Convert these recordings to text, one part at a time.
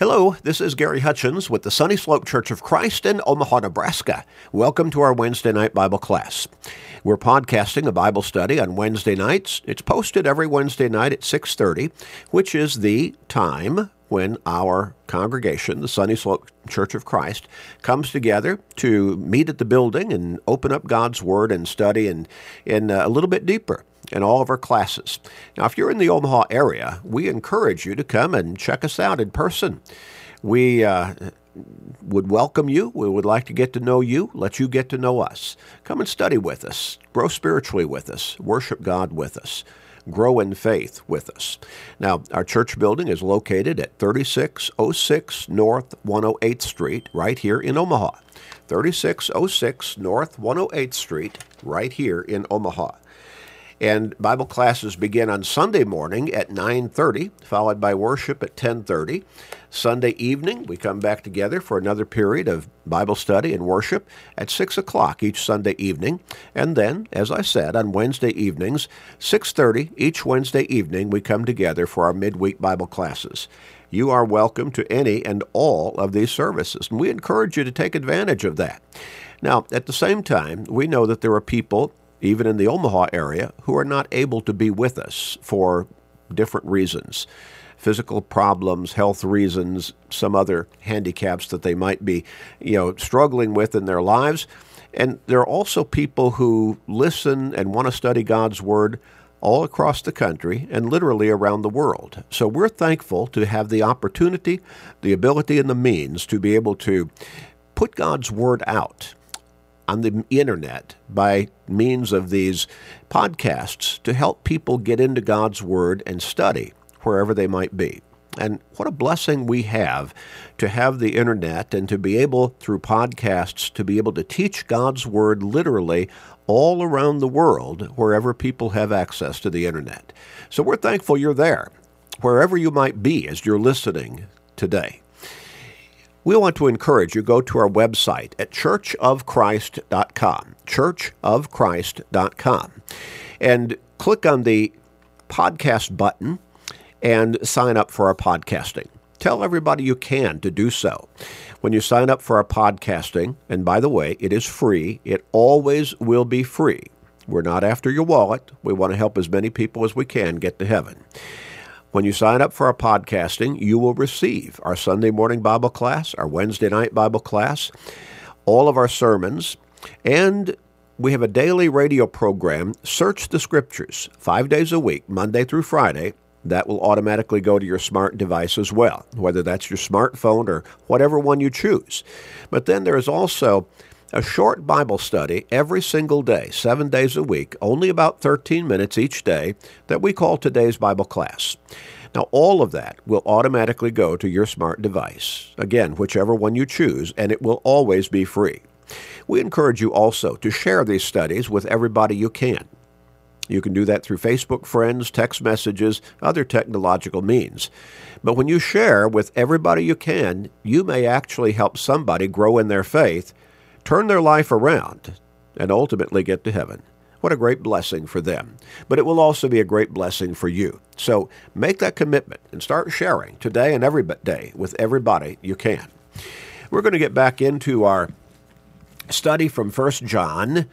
Hello, this is Gary Hutchins with the Sunny Slope Church of Christ in Omaha, Nebraska. Welcome to our Wednesday night Bible class. We're podcasting a Bible study on Wednesday nights. It's posted every Wednesday night at 6:30, which is the time when our congregation, the Sunny Slope Church of Christ, comes together to meet at the building and open up God's Word and study and in uh, a little bit deeper in all of our classes. Now, if you're in the Omaha area, we encourage you to come and check us out in person. We uh, would welcome you. We would like to get to know you, let you get to know us. Come and study with us, grow spiritually with us, worship God with us grow in faith with us. Now, our church building is located at 3606 North 108th Street, right here in Omaha. 3606 North 108th Street, right here in Omaha. And Bible classes begin on Sunday morning at 9:30, followed by worship at 10:30. Sunday evening, we come back together for another period of Bible study and worship at 6 o'clock each Sunday evening. And then, as I said, on Wednesday evenings, 6.30 each Wednesday evening, we come together for our midweek Bible classes. You are welcome to any and all of these services, and we encourage you to take advantage of that. Now, at the same time, we know that there are people even in the Omaha area, who are not able to be with us for different reasons physical problems, health reasons, some other handicaps that they might be, you know, struggling with in their lives. And there are also people who listen and want to study God's Word all across the country and literally around the world. So we're thankful to have the opportunity, the ability, and the means to be able to put God's Word out on the internet by means of these podcasts to help people get into God's Word and study wherever they might be. And what a blessing we have to have the internet and to be able, through podcasts, to be able to teach God's Word literally all around the world wherever people have access to the internet. So we're thankful you're there, wherever you might be as you're listening today we want to encourage you go to our website at churchofchrist.com, churchofchrist.com, and click on the podcast button and sign up for our podcasting. Tell everybody you can to do so. When you sign up for our podcasting, and by the way, it is free, it always will be free. We're not after your wallet. We want to help as many people as we can get to heaven. When you sign up for our podcasting, you will receive our Sunday morning Bible class, our Wednesday night Bible class, all of our sermons, and we have a daily radio program, Search the Scriptures, five days a week, Monday through Friday. That will automatically go to your smart device as well, whether that's your smartphone or whatever one you choose. But then there is also a short Bible study every single day, seven days a week, only about 13 minutes each day, that we call today's Bible class. Now, all of that will automatically go to your smart device, again, whichever one you choose, and it will always be free. We encourage you also to share these studies with everybody you can. You can do that through Facebook friends, text messages, other technological means. But when you share with everybody you can, you may actually help somebody grow in their faith turn their life around, and ultimately get to heaven. What a great blessing for them. But it will also be a great blessing for you. So make that commitment and start sharing today and every day with everybody you can. We're going to get back into our study from 1 John,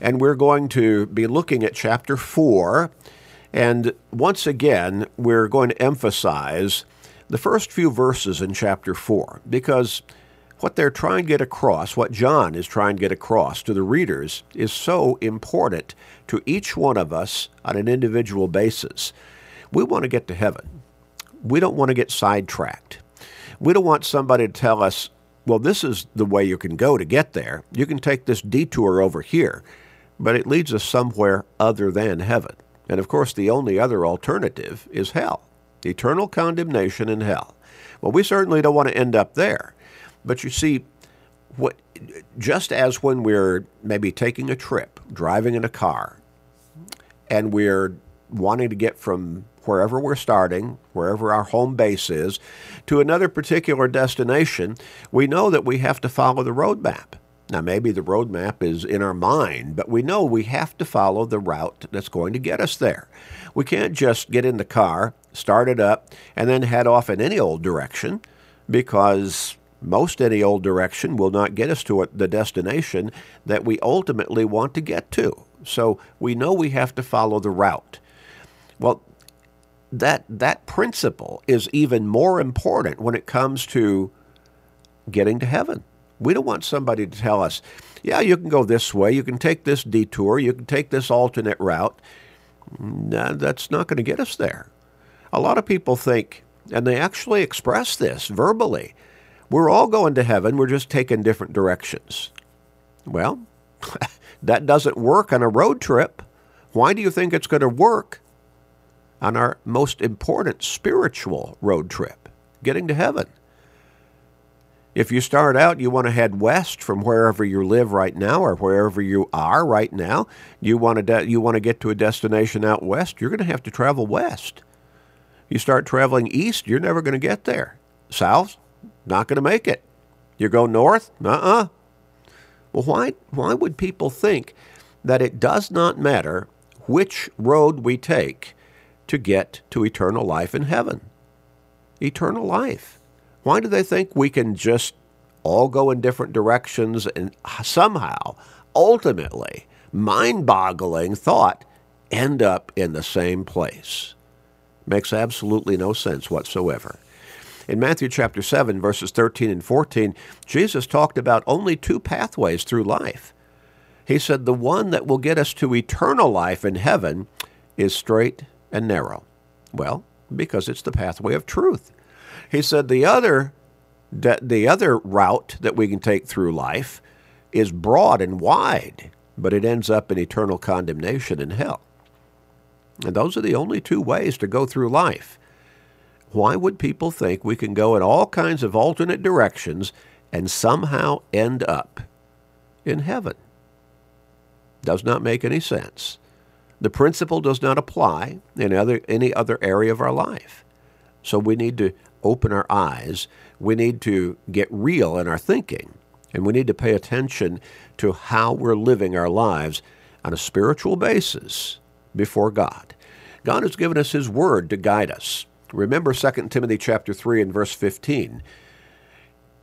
and we're going to be looking at chapter 4. And once again, we're going to emphasize the first few verses in chapter 4 because what they're trying to get across, what John is trying to get across to the readers, is so important to each one of us on an individual basis. We want to get to heaven. We don't want to get sidetracked. We don't want somebody to tell us, well, this is the way you can go to get there. You can take this detour over here, but it leads us somewhere other than heaven. And of course, the only other alternative is hell eternal condemnation in hell. Well, we certainly don't want to end up there. But you see, what just as when we're maybe taking a trip, driving in a car, and we're wanting to get from wherever we're starting, wherever our home base is, to another particular destination, we know that we have to follow the roadmap. Now, maybe the roadmap is in our mind, but we know we have to follow the route that's going to get us there. We can't just get in the car, start it up, and then head off in any old direction because most any old direction will not get us to the destination that we ultimately want to get to. So we know we have to follow the route. Well, that that principle is even more important when it comes to getting to heaven. We don't want somebody to tell us, yeah, you can go this way, you can take this detour, you can take this alternate route. No, that's not going to get us there. A lot of people think, and they actually express this verbally, we're all going to heaven, we're just taking different directions. Well, that doesn't work on a road trip. Why do you think it's going to work on our most important spiritual road trip, getting to heaven? If you start out, you want to head west from wherever you live right now or wherever you are right now. You want to de- you want to get to a destination out west. You're going to have to travel west. You start traveling east, you're never going to get there. South, not going to make it. You go north, uh-uh. Well, why why would people think that it does not matter which road we take to get to eternal life in heaven? Eternal life. Why do they think we can just all go in different directions and somehow, ultimately, mind boggling thought, end up in the same place? Makes absolutely no sense whatsoever. In Matthew chapter 7, verses 13 and 14, Jesus talked about only two pathways through life. He said, The one that will get us to eternal life in heaven is straight and narrow. Well, because it's the pathway of truth. He said the other the other route that we can take through life is broad and wide, but it ends up in eternal condemnation in hell. And those are the only two ways to go through life. Why would people think we can go in all kinds of alternate directions and somehow end up in heaven? Does not make any sense. The principle does not apply in other, any other area of our life. So we need to open our eyes. We need to get real in our thinking, and we need to pay attention to how we're living our lives on a spiritual basis before God. God has given us his word to guide us. Remember 2 Timothy chapter 3 and verse 15.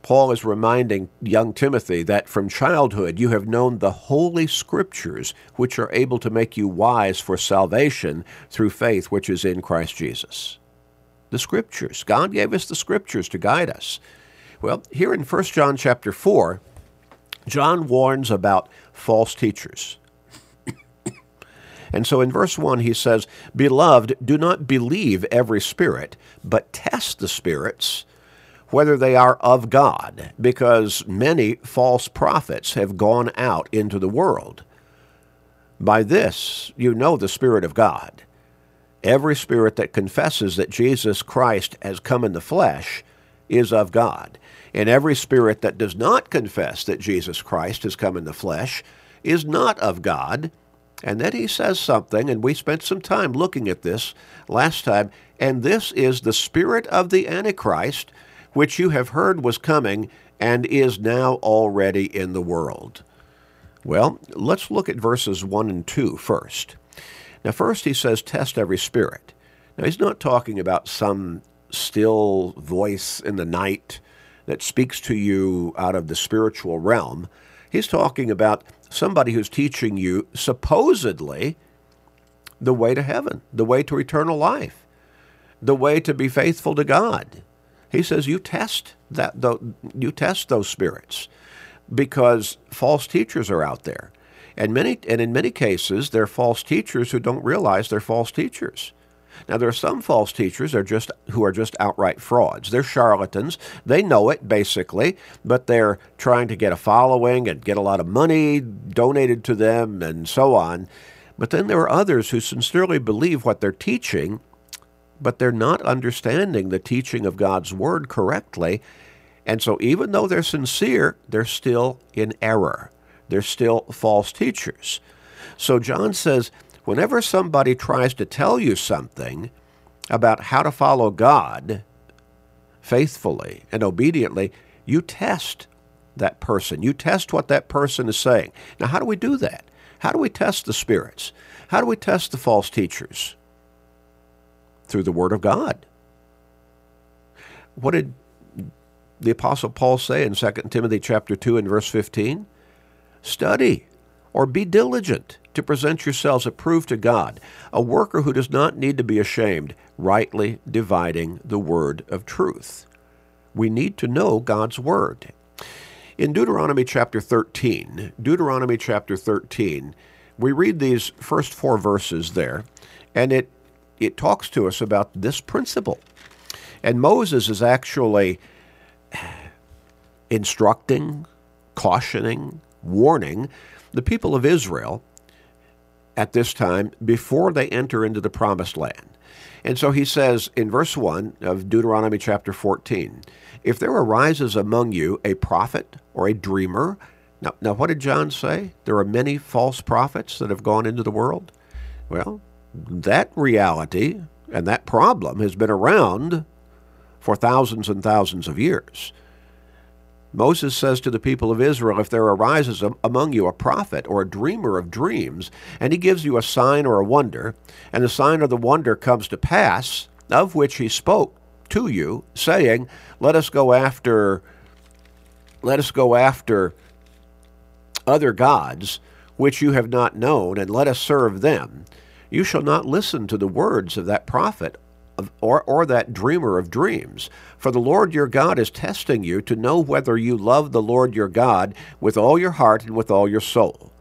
Paul is reminding young Timothy that from childhood you have known the holy scriptures which are able to make you wise for salvation through faith which is in Christ Jesus the scriptures. God gave us the scriptures to guide us. Well, here in 1 John chapter 4, John warns about false teachers. And so in verse 1 he says, Beloved, do not believe every spirit, but test the spirits whether they are of God, because many false prophets have gone out into the world. By this you know the Spirit of God. Every spirit that confesses that Jesus Christ has come in the flesh is of God. And every spirit that does not confess that Jesus Christ has come in the flesh is not of God. And then he says something, and we spent some time looking at this last time, and this is the spirit of the Antichrist, which you have heard was coming and is now already in the world. Well, let's look at verses 1 and 2 first. Now, first he says, test every spirit. Now, he's not talking about some still voice in the night that speaks to you out of the spiritual realm. He's talking about somebody who's teaching you supposedly the way to heaven, the way to eternal life, the way to be faithful to God. He says you test that you test those spirits because false teachers are out there. And many and in many cases they're false teachers who don't realize they're false teachers. Now there are some false teachers are just who are just outright frauds. They're charlatans. They know it basically, but they're trying to get a following and get a lot of money donated to them and so on. But then there are others who sincerely believe what they're teaching, but they're not understanding the teaching of God's word correctly. And so even though they're sincere, they're still in error. They're still false teachers. So John says, whenever somebody tries to tell you something about how to follow God faithfully and obediently, you test that person. You test what that person is saying. Now, how do we do that? How do we test the spirits? How do we test the false teachers? through the Word of God. What did the Apostle Paul say in 2 Timothy chapter 2 and verse 15? Study or be diligent to present yourselves approved to God, a worker who does not need to be ashamed, rightly dividing the word of truth. We need to know God's word. In Deuteronomy chapter 13, Deuteronomy chapter 13, we read these first four verses there, and it, it talks to us about this principle. And Moses is actually instructing, cautioning, warning the people of Israel at this time before they enter into the promised land. And so he says in verse 1 of Deuteronomy chapter 14 If there arises among you a prophet or a dreamer, now, now what did John say? There are many false prophets that have gone into the world. Well, that reality and that problem has been around for thousands and thousands of years. Moses says to the people of Israel, If there arises among you a prophet or a dreamer of dreams, and he gives you a sign or a wonder, and the sign or the wonder comes to pass, of which he spoke to you, saying, Let us go after let us go after other gods which you have not known, and let us serve them. You shall not listen to the words of that prophet or, or that dreamer of dreams. For the Lord your God is testing you to know whether you love the Lord your God with all your heart and with all your soul.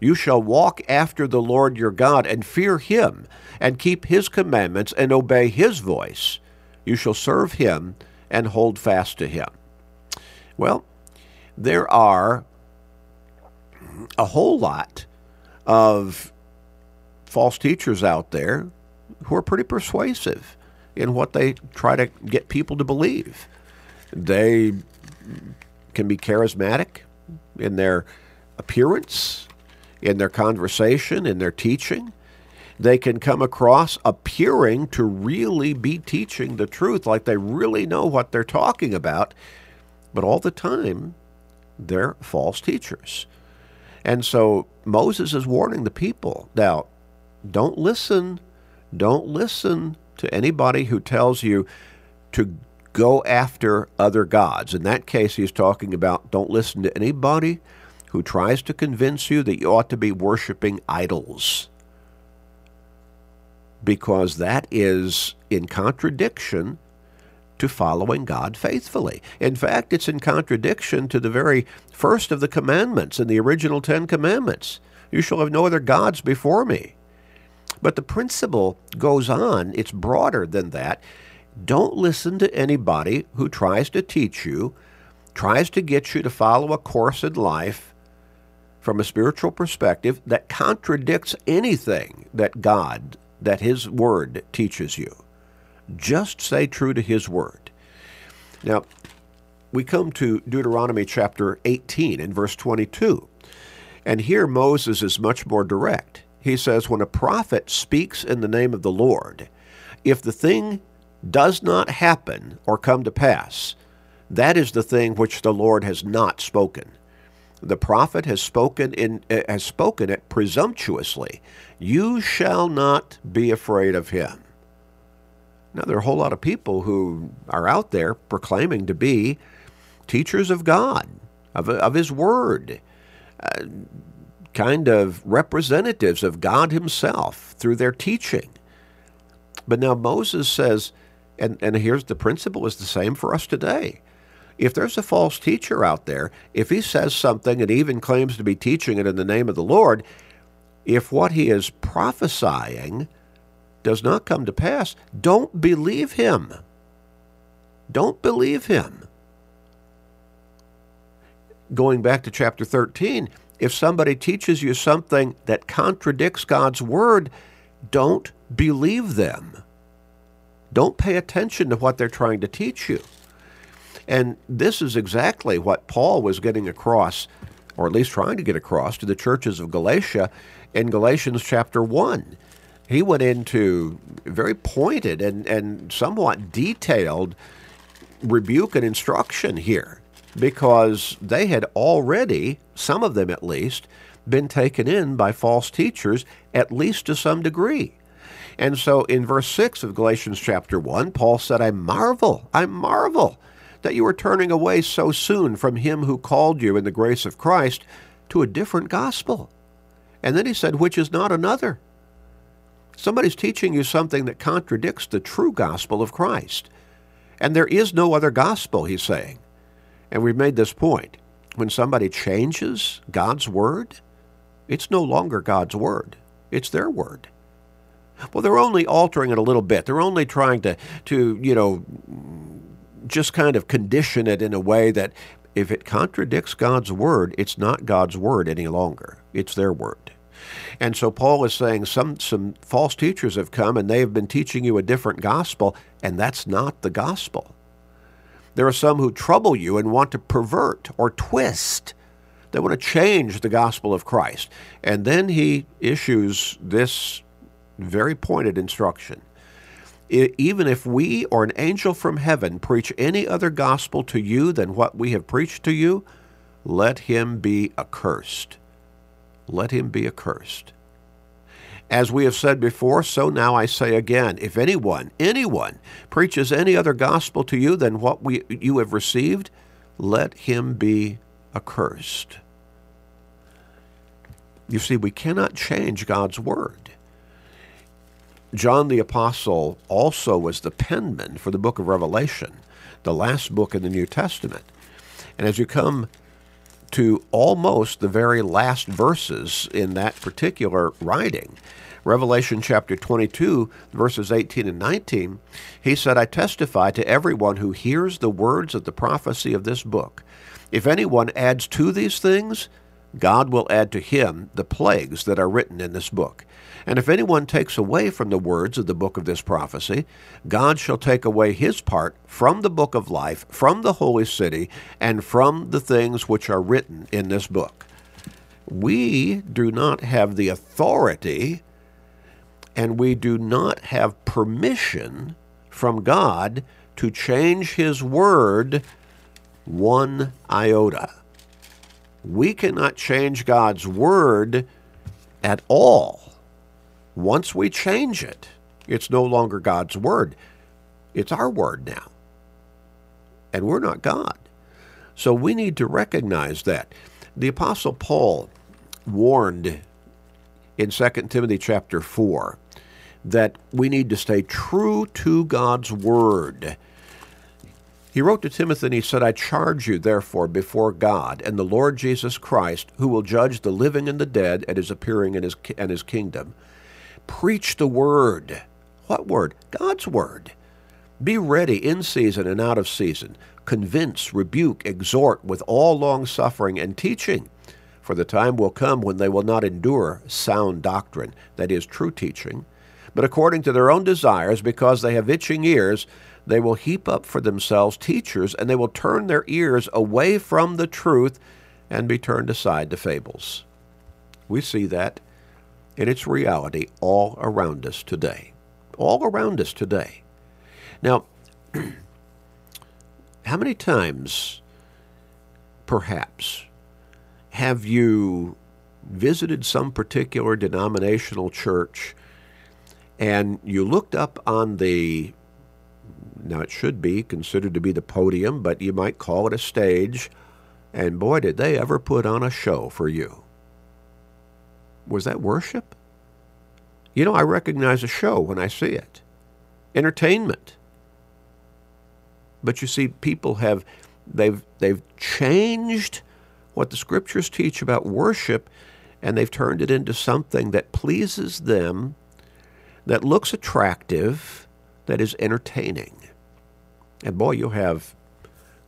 You shall walk after the Lord your God and fear him, and keep his commandments and obey his voice. You shall serve him and hold fast to him. Well, there are a whole lot of false teachers out there who are pretty persuasive in what they try to get people to believe. They can be charismatic in their appearance, in their conversation, in their teaching. They can come across appearing to really be teaching the truth, like they really know what they're talking about, but all the time they're false teachers. And so Moses is warning the people now, don't listen don't listen to anybody who tells you to go after other gods. In that case, he's talking about don't listen to anybody who tries to convince you that you ought to be worshiping idols. Because that is in contradiction to following God faithfully. In fact, it's in contradiction to the very first of the commandments in the original Ten Commandments. You shall have no other gods before me. But the principle goes on, it's broader than that. Don't listen to anybody who tries to teach you, tries to get you to follow a course in life from a spiritual perspective that contradicts anything that God, that His Word teaches you. Just stay true to His Word. Now, we come to Deuteronomy chapter 18 and verse 22. And here Moses is much more direct he says, when a prophet speaks in the name of the Lord, if the thing does not happen or come to pass, that is the thing which the Lord has not spoken. The prophet has spoken in uh, has spoken it presumptuously. You shall not be afraid of him. Now there are a whole lot of people who are out there proclaiming to be teachers of God, of, of His Word. Uh, kind of representatives of God Himself through their teaching. But now Moses says, and, and here's the principle is the same for us today. If there's a false teacher out there, if he says something and even claims to be teaching it in the name of the Lord, if what he is prophesying does not come to pass, don't believe him. Don't believe him. Going back to chapter 13, if somebody teaches you something that contradicts God's word, don't believe them. Don't pay attention to what they're trying to teach you. And this is exactly what Paul was getting across, or at least trying to get across, to the churches of Galatia in Galatians chapter 1. He went into very pointed and, and somewhat detailed rebuke and instruction here because they had already, some of them at least, been taken in by false teachers, at least to some degree. And so in verse 6 of Galatians chapter 1, Paul said, I marvel, I marvel that you are turning away so soon from him who called you in the grace of Christ to a different gospel. And then he said, which is not another. Somebody's teaching you something that contradicts the true gospel of Christ. And there is no other gospel, he's saying. And we've made this point. When somebody changes God's word, it's no longer God's word, it's their word. Well, they're only altering it a little bit. They're only trying to, to you know, just kind of condition it in a way that if it contradicts God's word, it's not God's word any longer. It's their word. And so Paul is saying some, some false teachers have come and they have been teaching you a different gospel, and that's not the gospel. There are some who trouble you and want to pervert or twist. They want to change the gospel of Christ. And then he issues this very pointed instruction. Even if we or an angel from heaven preach any other gospel to you than what we have preached to you, let him be accursed. Let him be accursed. As we have said before, so now I say again, if anyone, anyone, preaches any other gospel to you than what we, you have received, let him be accursed. You see, we cannot change God's word. John the Apostle also was the penman for the book of Revelation, the last book in the New Testament. And as you come to almost the very last verses in that particular writing, Revelation chapter 22, verses 18 and 19, he said, I testify to everyone who hears the words of the prophecy of this book. If anyone adds to these things, God will add to him the plagues that are written in this book. And if anyone takes away from the words of the book of this prophecy, God shall take away his part from the book of life, from the holy city, and from the things which are written in this book. We do not have the authority and we do not have permission from God to change his word one iota. We cannot change God's word at all. Once we change it, it's no longer God's word. It's our word now. And we're not God. So we need to recognize that. The Apostle Paul warned in 2 Timothy chapter 4 that we need to stay true to God's word. He wrote to Timothy and he said, I charge you, therefore, before God and the Lord Jesus Christ, who will judge the living and the dead at his appearing in his, and his kingdom. Preach the word. What word? God's word. Be ready in season and out of season. Convince, rebuke, exhort with all long suffering and teaching. For the time will come when they will not endure sound doctrine, that is, true teaching, but according to their own desires, because they have itching ears, they will heap up for themselves teachers, and they will turn their ears away from the truth and be turned aside to fables. We see that in its reality all around us today. All around us today. Now, how many times, perhaps, have you visited some particular denominational church and you looked up on the now it should be considered to be the podium, but you might call it a stage. And boy, did they ever put on a show for you. Was that worship? You know, I recognize a show when I see it. Entertainment. But you see, people have they've they've changed what the scriptures teach about worship and they've turned it into something that pleases them, that looks attractive, that is entertaining. And boy, you have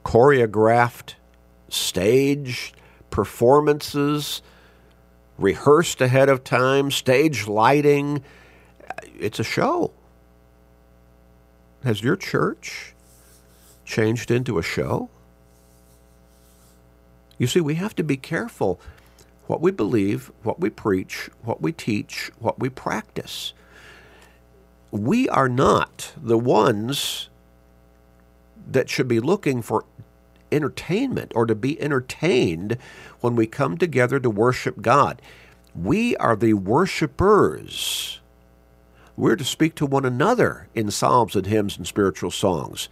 choreographed, staged performances rehearsed ahead of time, stage lighting. It's a show. Has your church changed into a show? You see, we have to be careful what we believe, what we preach, what we teach, what we practice. We are not the ones that should be looking for entertainment or to be entertained when we come together to worship God. We are the worshipers. We're to speak to one another in psalms and hymns and spiritual songs.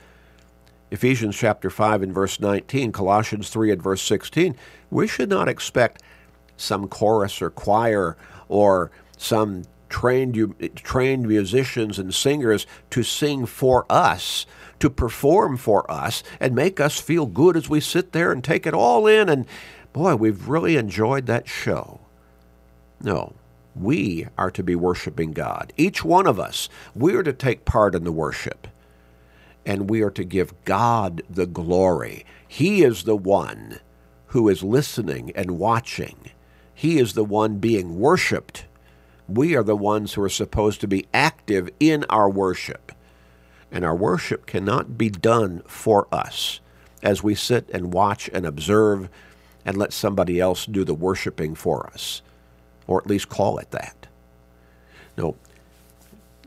Ephesians chapter 5 and verse 19, Colossians 3 and verse 16, we should not expect some chorus or choir or some trained, trained musicians and singers to sing for us, to perform for us, and make us feel good as we sit there and take it all in. And boy, we've really enjoyed that show. No, we are to be worshiping God. Each one of us, we are to take part in the worship and we are to give God the glory. He is the one who is listening and watching. He is the one being worshiped. We are the ones who are supposed to be active in our worship. And our worship cannot be done for us as we sit and watch and observe and let somebody else do the worshiping for us, or at least call it that. No.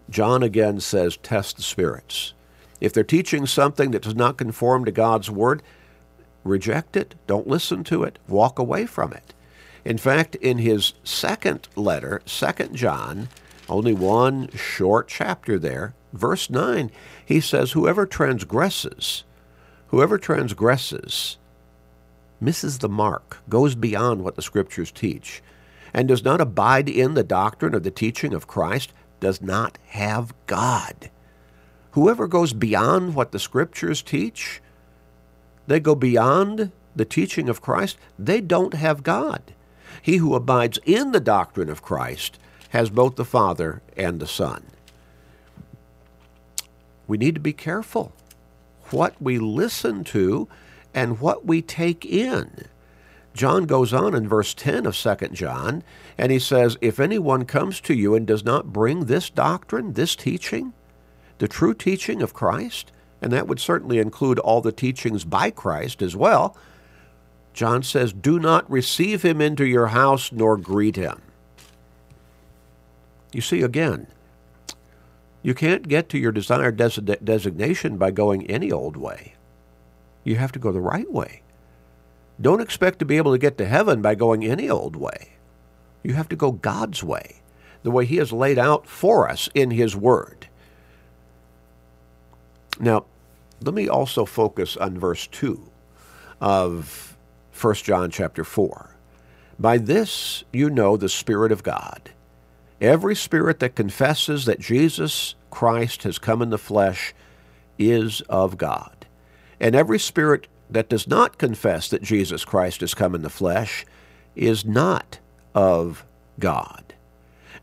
John again says, test the spirits. If they're teaching something that does not conform to God's word, reject it. Don't listen to it. Walk away from it. In fact, in his second letter, 2 John, only one short chapter there, verse 9, he says, Whoever transgresses, whoever transgresses, misses the mark, goes beyond what the Scriptures teach, and does not abide in the doctrine or the teaching of Christ, does not have God. Whoever goes beyond what the scriptures teach, they go beyond the teaching of Christ, they don't have God. He who abides in the doctrine of Christ has both the Father and the Son. We need to be careful what we listen to and what we take in. John goes on in verse 10 of 2 John, and he says, If anyone comes to you and does not bring this doctrine, this teaching, the true teaching of Christ, and that would certainly include all the teachings by Christ as well, John says, Do not receive him into your house nor greet him. You see, again, you can't get to your desired des- designation by going any old way. You have to go the right way. Don't expect to be able to get to heaven by going any old way. You have to go God's way, the way He has laid out for us in His Word. Now, let me also focus on verse 2 of 1 John chapter 4. By this you know the Spirit of God. Every spirit that confesses that Jesus Christ has come in the flesh is of God. And every spirit that does not confess that Jesus Christ has come in the flesh is not of God.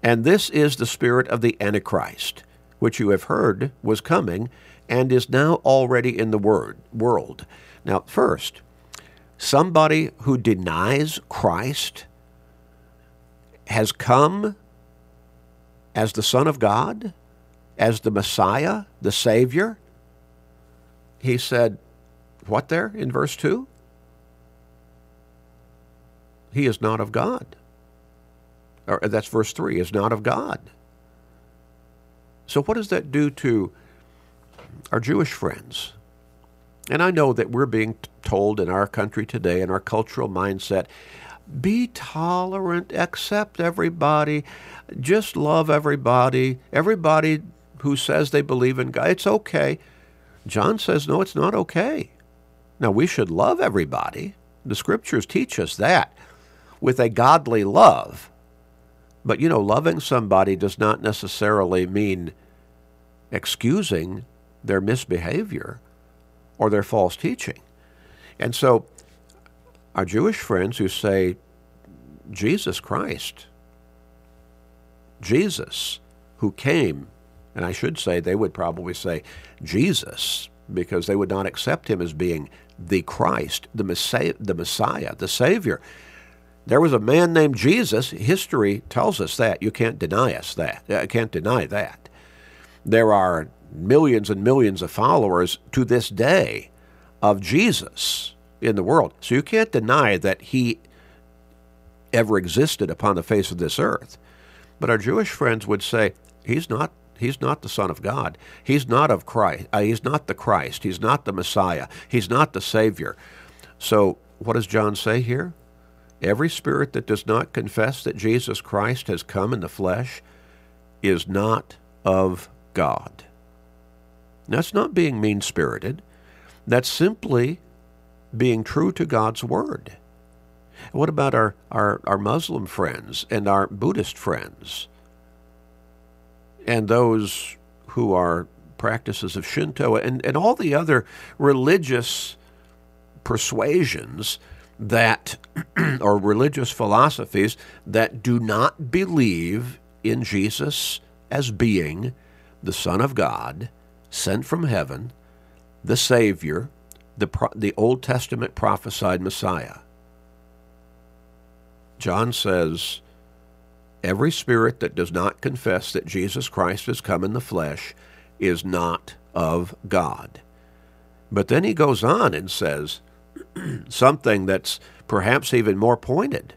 And this is the spirit of the Antichrist, which you have heard was coming and is now already in the word, world. Now, first, somebody who denies Christ has come as the Son of God, as the Messiah, the Savior. He said, what there in verse 2? He is not of God. Or uh, that's verse 3, is not of God. So what does that do to our Jewish friends. And I know that we're being told in our country today, in our cultural mindset, be tolerant, accept everybody, just love everybody, everybody who says they believe in God. It's okay. John says, no, it's not okay. Now, we should love everybody. The scriptures teach us that with a godly love. But, you know, loving somebody does not necessarily mean excusing their misbehavior or their false teaching. And so our Jewish friends who say, Jesus Christ, Jesus, who came, and I should say they would probably say Jesus, because they would not accept him as being the Christ, the Messiah, the, Messiah, the Savior. There was a man named Jesus. History tells us that. You can't deny us that. I uh, can't deny that. There are millions and millions of followers to this day of Jesus in the world. So you can't deny that he ever existed upon the face of this earth. But our Jewish friends would say he's not he's not the son of God. He's not of Christ. Uh, he's not the Christ. He's not the Messiah. He's not the savior. So what does John say here? Every spirit that does not confess that Jesus Christ has come in the flesh is not of God. That's not being mean spirited. That's simply being true to God's Word. What about our, our, our Muslim friends and our Buddhist friends? And those who are practices of Shinto and, and all the other religious persuasions that, or religious philosophies that do not believe in Jesus as being the Son of God, sent from heaven, the Savior, the, the Old Testament prophesied Messiah. John says, Every spirit that does not confess that Jesus Christ has come in the flesh is not of God. But then he goes on and says something that's perhaps even more pointed.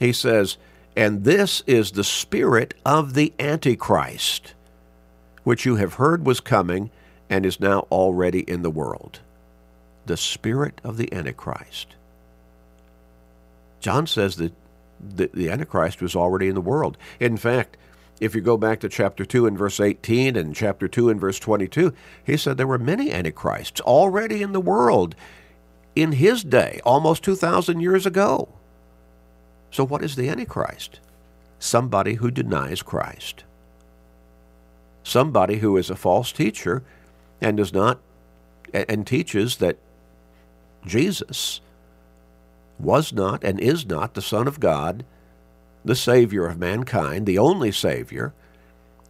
He says, And this is the spirit of the Antichrist, which you have heard was coming and is now already in the world. The spirit of the Antichrist. John says that the, the Antichrist was already in the world. In fact, if you go back to chapter 2 and verse 18 and chapter 2 and verse 22, he said there were many Antichrists already in the world in his day, almost 2,000 years ago. So, what is the Antichrist? Somebody who denies Christ. Somebody who is a false teacher and does not and teaches that Jesus was not and is not the Son of God, the Savior of mankind, the only Savior,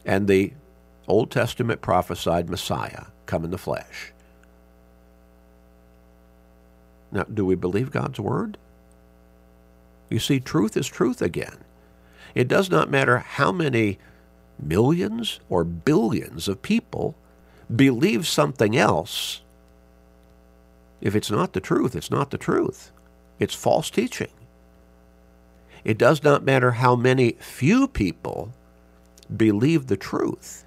and the Old Testament prophesied Messiah come in the flesh. Now, do we believe God's Word? You see, truth is truth again. It does not matter how many millions or billions of people believe something else. If it's not the truth, it's not the truth. It's false teaching. It does not matter how many few people believe the truth.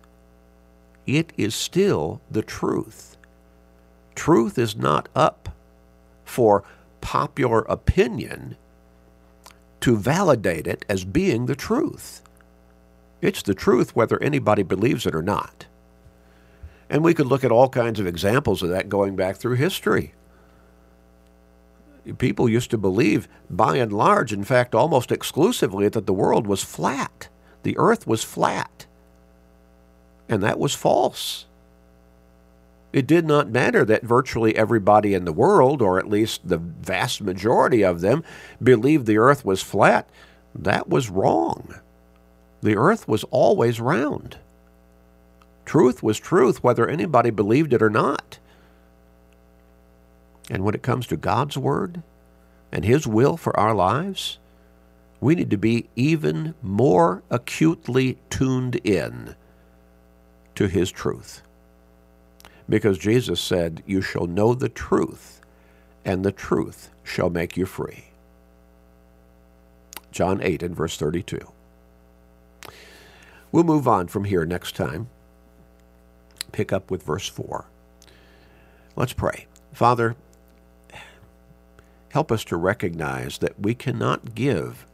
It is still the truth. Truth is not up for popular opinion to validate it as being the truth. It's the truth whether anybody believes it or not. And we could look at all kinds of examples of that going back through history people used to believe, by and large, in fact, almost exclusively, that the world was flat. The earth was flat. And that was false. It did not matter that virtually everybody in the world, or at least the vast majority of them, believed the earth was flat. That was wrong. The earth was always round. Truth was truth, whether anybody believed it or not. And when it comes to God's Word and His will for our lives, we need to be even more acutely tuned in to His truth. Because Jesus said, You shall know the truth, and the truth shall make you free. John 8 and verse 32. We'll move on from here next time. Pick up with verse 4. Let's pray. Father, help us to recognize that we cannot give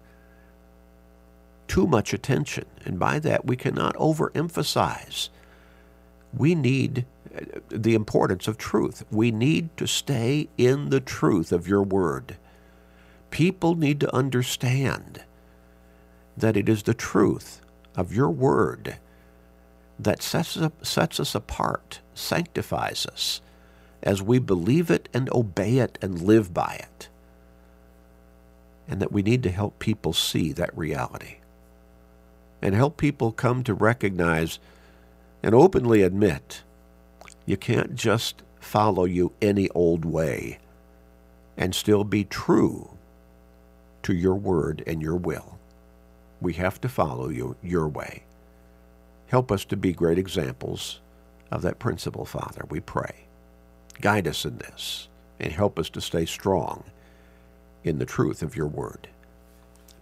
too much attention, and by that we cannot overemphasize. We need uh, the importance of truth. We need to stay in the truth of your word. People need to understand that it is the truth of your word that sets us, sets us apart, sanctifies us, as we believe it and obey it and live by it. And that we need to help people see that reality and help people come to recognize and openly admit you can't just follow you any old way and still be true to your word and your will. We have to follow you your way. Help us to be great examples of that principle, Father, we pray. Guide us in this and help us to stay strong in the truth of your word.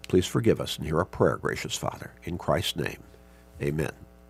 Please forgive us and hear our prayer, gracious Father. In Christ's name, amen.